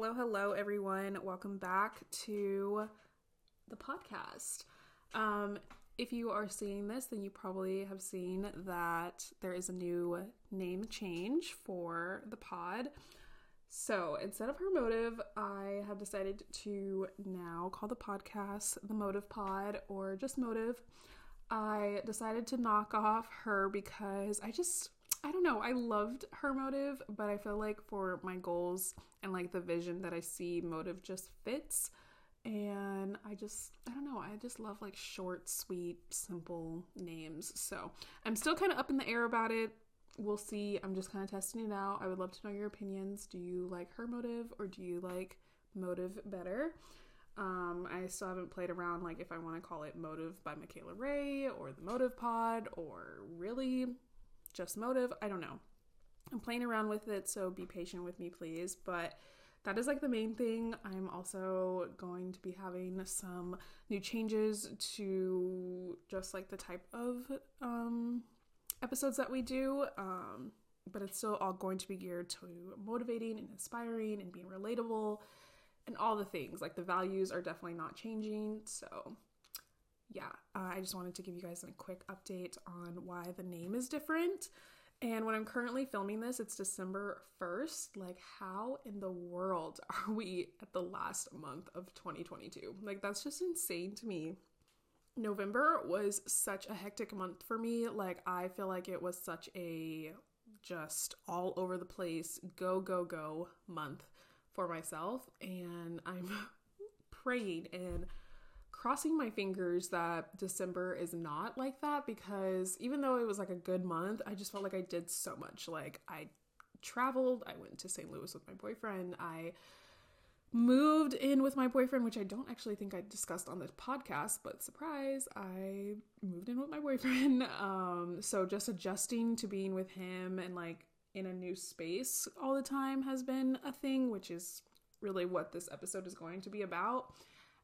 Hello, hello, everyone. Welcome back to the podcast. Um, if you are seeing this, then you probably have seen that there is a new name change for the pod. So instead of her motive, I have decided to now call the podcast the Motive Pod or just Motive. I decided to knock off her because I just I don't know. I loved her motive, but I feel like for my goals and like the vision that I see, motive just fits. And I just, I don't know. I just love like short, sweet, simple names. So I'm still kind of up in the air about it. We'll see. I'm just kind of testing it out. I would love to know your opinions. Do you like her motive or do you like motive better? Um, I still haven't played around like if I want to call it Motive by Michaela Ray or the Motive Pod or really just motive. I don't know. I'm playing around with it, so be patient with me, please. But that is like the main thing. I'm also going to be having some new changes to just like the type of um, episodes that we do. Um, but it's still all going to be geared to motivating and inspiring and being relatable and all the things. Like the values are definitely not changing. So yeah, uh, I just wanted to give you guys a quick update on why the name is different. And when I'm currently filming this, it's December 1st. Like, how in the world are we at the last month of 2022? Like, that's just insane to me. November was such a hectic month for me. Like, I feel like it was such a just all over the place, go, go, go month for myself. And I'm praying and crossing my fingers that December is not like that because even though it was like a good month, I just felt like I did so much. Like I traveled, I went to St. Louis with my boyfriend, I moved in with my boyfriend, which I don't actually think I discussed on the podcast, but surprise, I moved in with my boyfriend. Um, so just adjusting to being with him and like in a new space all the time has been a thing, which is really what this episode is going to be about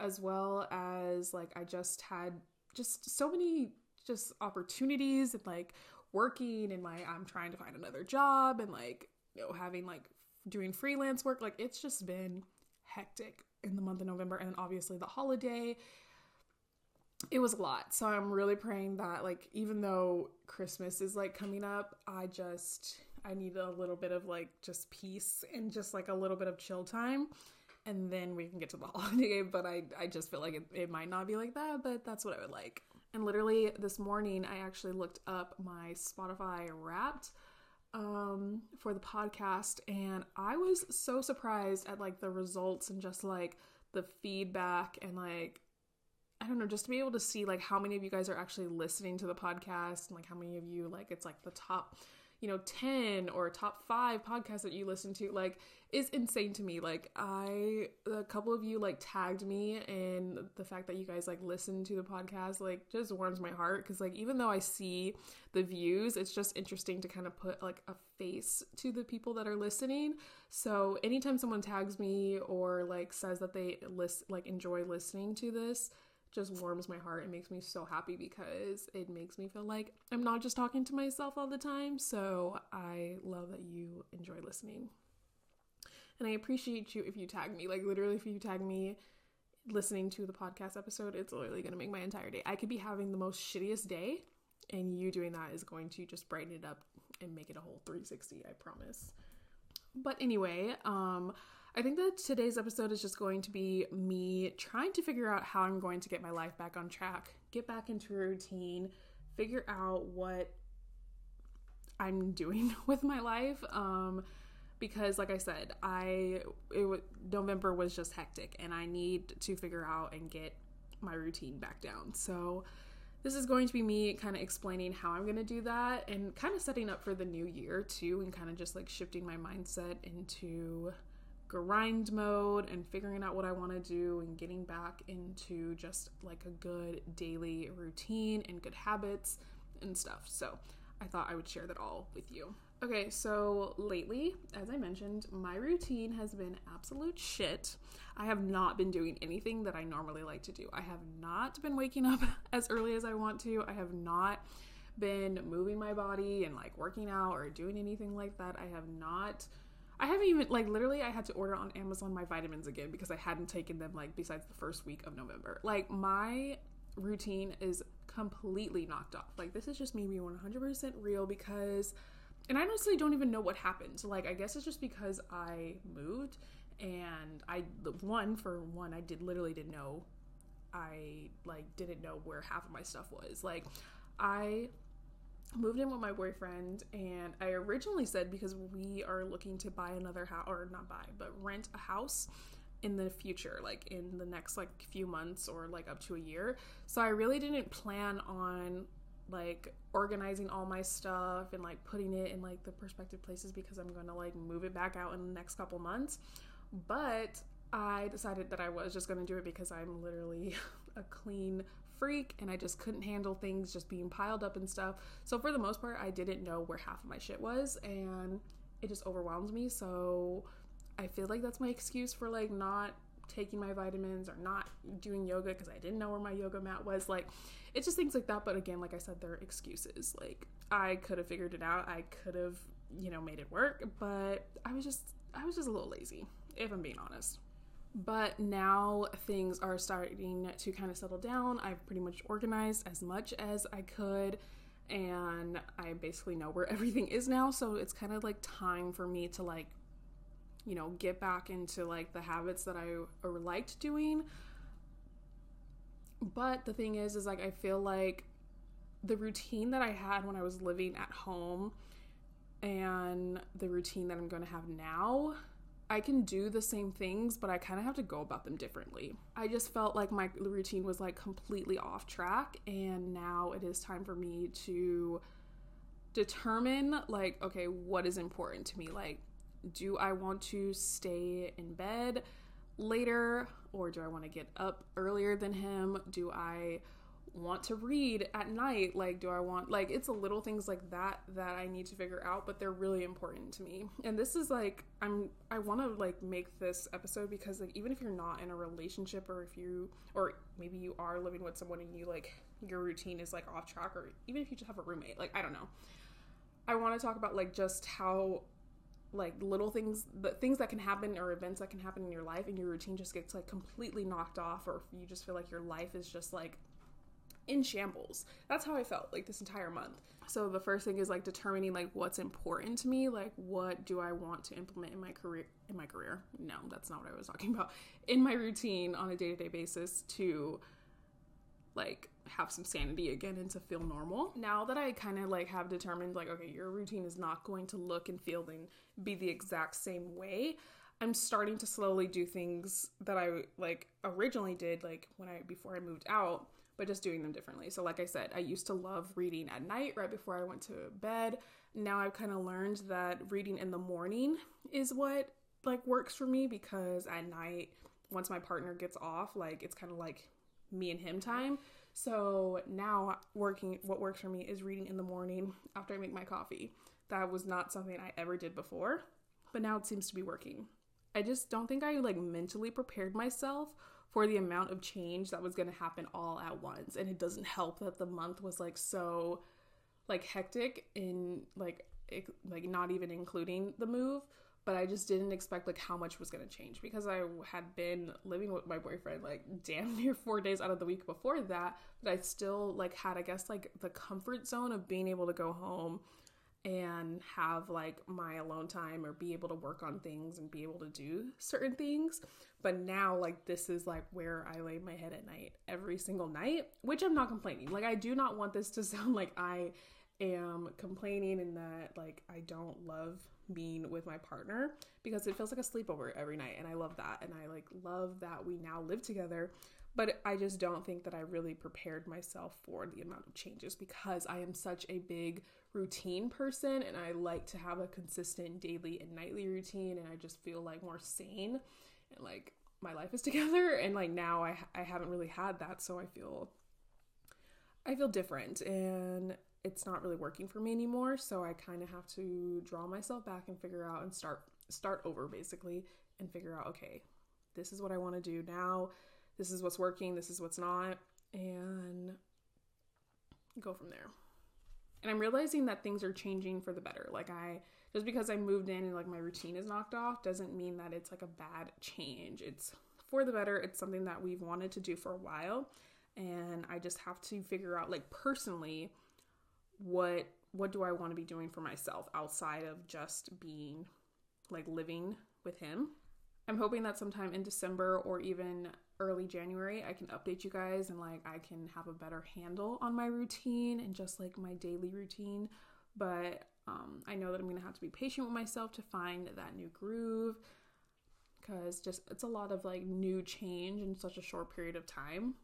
as well as like I just had just so many just opportunities and like working and like I'm trying to find another job and like you know having like doing freelance work. Like it's just been hectic in the month of November and obviously the holiday. It was a lot. So I'm really praying that like even though Christmas is like coming up, I just I need a little bit of like just peace and just like a little bit of chill time and then we can get to the holiday. Game. But I, I just feel like it, it might not be like that, but that's what I would like. And literally this morning, I actually looked up my Spotify Wrapped um for the podcast and I was so surprised at like the results and just like the feedback and like I don't know, just to be able to see like how many of you guys are actually listening to the podcast and like how many of you like it's like the top you know 10 or top 5 podcasts that you listen to like is insane to me. Like i a couple of you like tagged me and the fact that you guys like listen to the podcast like just warms my heart. Because like even though i see the views it's just interesting to kind of put like a face to the people that are listening. So anytime someone tags me or like says that they list like enjoy listening to this just warms my heart. It makes me so happy because it makes me feel like I'm not just talking to myself all the time. So I love that you enjoy listening. And I appreciate you if you tag me. Like, literally, if you tag me listening to the podcast episode, it's literally going to make my entire day. I could be having the most shittiest day, and you doing that is going to just brighten it up and make it a whole 360, I promise. But anyway, um, I think that today's episode is just going to be me trying to figure out how I'm going to get my life back on track, get back into a routine, figure out what I'm doing with my life. Um, because like I said, I it November was just hectic, and I need to figure out and get my routine back down. So this is going to be me kind of explaining how I'm going to do that and kind of setting up for the new year too and kind of just like shifting my mindset into grind mode and figuring out what I want to do and getting back into just like a good daily routine and good habits and stuff. So, I thought I would share that all with you. Okay, so lately, as I mentioned, my routine has been absolute shit. I have not been doing anything that I normally like to do. I have not been waking up as early as I want to. I have not been moving my body and like working out or doing anything like that. I have not I haven't even like literally I had to order on Amazon my vitamins again because I hadn't taken them like besides the first week of November. Like my routine is completely knocked off. Like this is just me being 100% real because and I honestly don't even know what happened. Like I guess it's just because I moved and I one for one I did literally didn't know I like didn't know where half of my stuff was. Like I moved in with my boyfriend and I originally said because we are looking to buy another house or not buy, but rent a house in the future, like in the next like few months or like up to a year. So I really didn't plan on like organizing all my stuff and like putting it in like the prospective places because I'm going to like move it back out in the next couple months. But I decided that I was just going to do it because I'm literally a clean freak and I just couldn't handle things just being piled up and stuff. So for the most part, I didn't know where half of my shit was and it just overwhelmed me. So I feel like that's my excuse for like not taking my vitamins or not doing yoga because I didn't know where my yoga mat was. Like it's just things like that. But again, like I said, they're excuses. Like I could have figured it out. I could have, you know, made it work, but I was just I was just a little lazy, if I'm being honest. But now things are starting to kind of settle down. I've pretty much organized as much as I could and I basically know where everything is now. So it's kind of like time for me to like, you know, get back into like the habits that I liked doing. But the thing is, is like I feel like the routine that I had when I was living at home and the routine that I'm going to have now I can do the same things, but I kind of have to go about them differently. I just felt like my routine was like completely off track, and now it is time for me to determine, like, okay, what is important to me? Like, do I want to stay in bed later, or do I want to get up earlier than him? Do I want to read at night like do i want like it's a little things like that that i need to figure out but they're really important to me. And this is like i'm i want to like make this episode because like even if you're not in a relationship or if you or maybe you are living with someone and you like your routine is like off track or even if you just have a roommate like i don't know. I want to talk about like just how like little things the things that can happen or events that can happen in your life and your routine just gets like completely knocked off or you just feel like your life is just like in shambles. That's how I felt like this entire month. So the first thing is like determining like what's important to me, like what do I want to implement in my career in my career. No, that's not what I was talking about. In my routine on a day-to-day basis to like have some sanity again and to feel normal. Now that I kind of like have determined like okay, your routine is not going to look and feel and be the exact same way. I'm starting to slowly do things that I like originally did like when I before I moved out but just doing them differently. So, like I said, I used to love reading at night right before I went to bed. Now I've kind of learned that reading in the morning is what like works for me because at night, once my partner gets off, like it's kind of like me and him time. So now working what works for me is reading in the morning after I make my coffee. That was not something I ever did before, but now it seems to be working. I just don't think I like mentally prepared myself for the amount of change that was going to happen all at once. And it doesn't help that the month was like so like hectic in like it, like not even including the move. But I just didn't expect like how much was going to change because I had been living with my boyfriend like damn near 4 days out of the week before that. But I still like had I guess like the comfort zone of being able to go home and have like my alone time or be able to work on things and be able to do certain things. But now, like, this is like where I lay my head at night every single night, which I'm not complaining. Like, I do not want this to sound like I am complaining and that like I don't love being with my partner because it feels like a sleepover every night and I love that and I like love that we now live together but I just don't think that I really prepared myself for the amount of changes because I am such a big routine person and I like to have a consistent daily and nightly routine and I just feel like more sane and like my life is together and like now I I haven't really had that so I feel I feel different and it's not really working for me anymore so I kind of have to draw myself back and figure out and start start over basically and figure out okay this is what I want to do now this is what's working this is what's not and go from there And I'm realizing that things are changing for the better. Like I just because I moved in and like my routine is knocked off doesn't mean that it's like a bad change. It's for the better. It's something that we've wanted to do for a while and I just have to figure out like personally what what do I want to be doing for myself outside of just being like living with him. I'm hoping that sometime in December or even early January I can update you guys and like I can have a better handle on my routine and just like my daily routine. But um, I know that I'm gonna have to be patient with myself to find that new groove because just it's a lot of like new change in such a short period of time.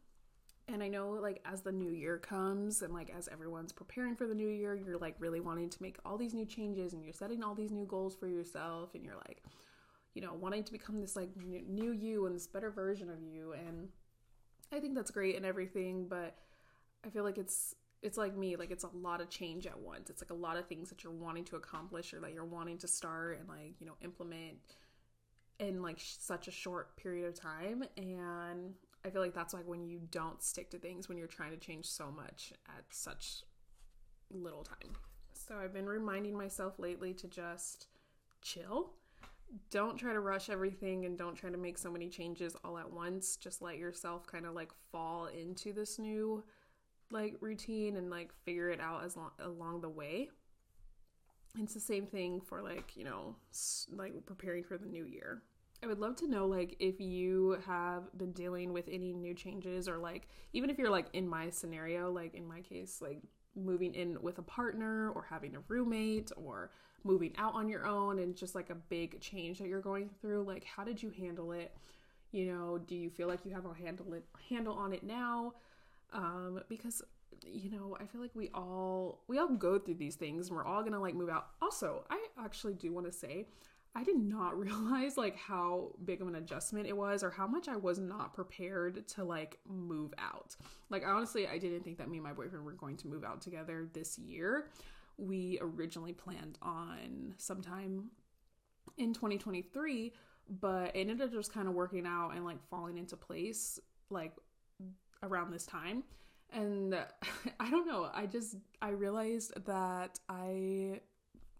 And I know, like, as the new year comes and, like, as everyone's preparing for the new year, you're, like, really wanting to make all these new changes and you're setting all these new goals for yourself and you're, like, you know, wanting to become this, like, new you and this better version of you. And I think that's great and everything, but I feel like it's, it's like me, like, it's a lot of change at once. It's like a lot of things that you're wanting to accomplish or that you're wanting to start and, like, you know, implement in like such a short period of time and I feel like that's like when you don't stick to things when you're trying to change so much at such little time. So I've been reminding myself lately to just chill. Don't try to rush everything and don't try to make so many changes all at once. Just let yourself kind of like fall into this new like routine and like figure it out as long along the way. It's the same thing for like, you know, like preparing for the new year. I would love to know like if you have been dealing with any new changes or like even if you're like in my scenario, like in my case, like moving in with a partner or having a roommate or moving out on your own and just like a big change that you're going through, like how did you handle it? You know, do you feel like you have a handle it handle on it now? Um, because you know, I feel like we all we all go through these things and we're all gonna like move out. Also, I actually do want to say I did not realize like how big of an adjustment it was or how much I was not prepared to like move out. Like honestly, I didn't think that me and my boyfriend were going to move out together this year. We originally planned on sometime in 2023, but it ended up just kind of working out and like falling into place like around this time. And I don't know, I just I realized that I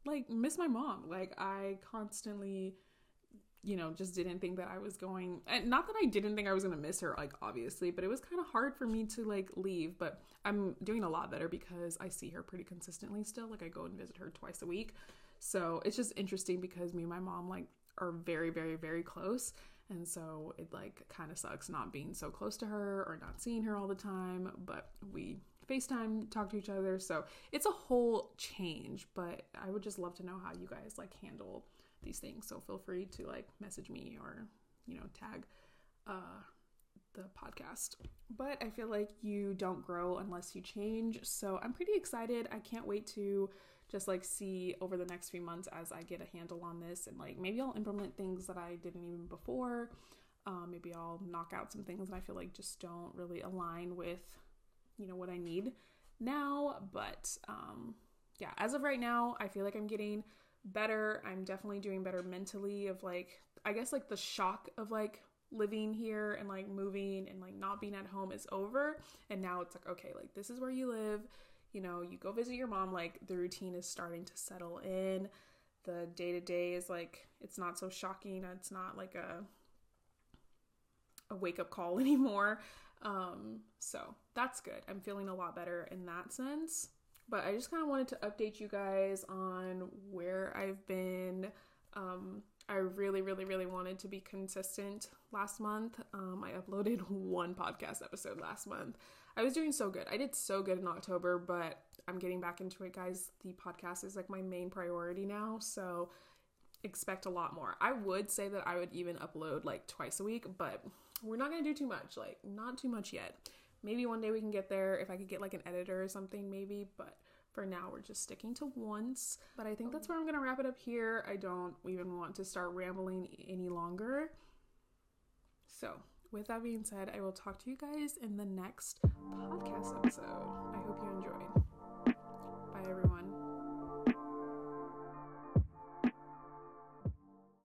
like miss my mom. Like I constantly you know, just didn't think that I was going and not that I didn't think I was going to miss her like obviously, but it was kind of hard for me to like leave, but I'm doing a lot better because I see her pretty consistently still. Like I go and visit her twice a week. So, it's just interesting because me and my mom like are very very very close. And so it like kind of sucks not being so close to her or not seeing her all the time, but we FaceTime, talk to each other. So it's a whole change, but I would just love to know how you guys like handle these things. So feel free to like message me or, you know, tag uh the podcast. But I feel like you don't grow unless you change. So I'm pretty excited. I can't wait to just like see over the next few months as I get a handle on this and like maybe I'll implement things that I didn't even before. Um, maybe I'll knock out some things that I feel like just don't really align with you know what I need now. But um, yeah, as of right now, I feel like I'm getting better. I'm definitely doing better mentally. Of like, I guess like the shock of like living here and like moving and like not being at home is over. And now it's like, okay, like this is where you live. You know, you go visit your mom, like the routine is starting to settle in. The day to day is like, it's not so shocking. It's not like a a wake up call anymore. Um, so that's good. I'm feeling a lot better in that sense. But I just kind of wanted to update you guys on where I've been. Um, I really, really, really wanted to be consistent last month. Um, I uploaded one podcast episode last month. I was doing so good. I did so good in October, but I'm getting back into it, guys. The podcast is like my main priority now. So expect a lot more. I would say that I would even upload like twice a week, but we're not gonna do too much, like not too much yet. Maybe one day we can get there if I could get like an editor or something, maybe, but for now we're just sticking to once. But I think that's where I'm gonna wrap it up here. I don't even want to start rambling any longer. So, with that being said, I will talk to you guys in the next podcast episode. I hope you enjoyed.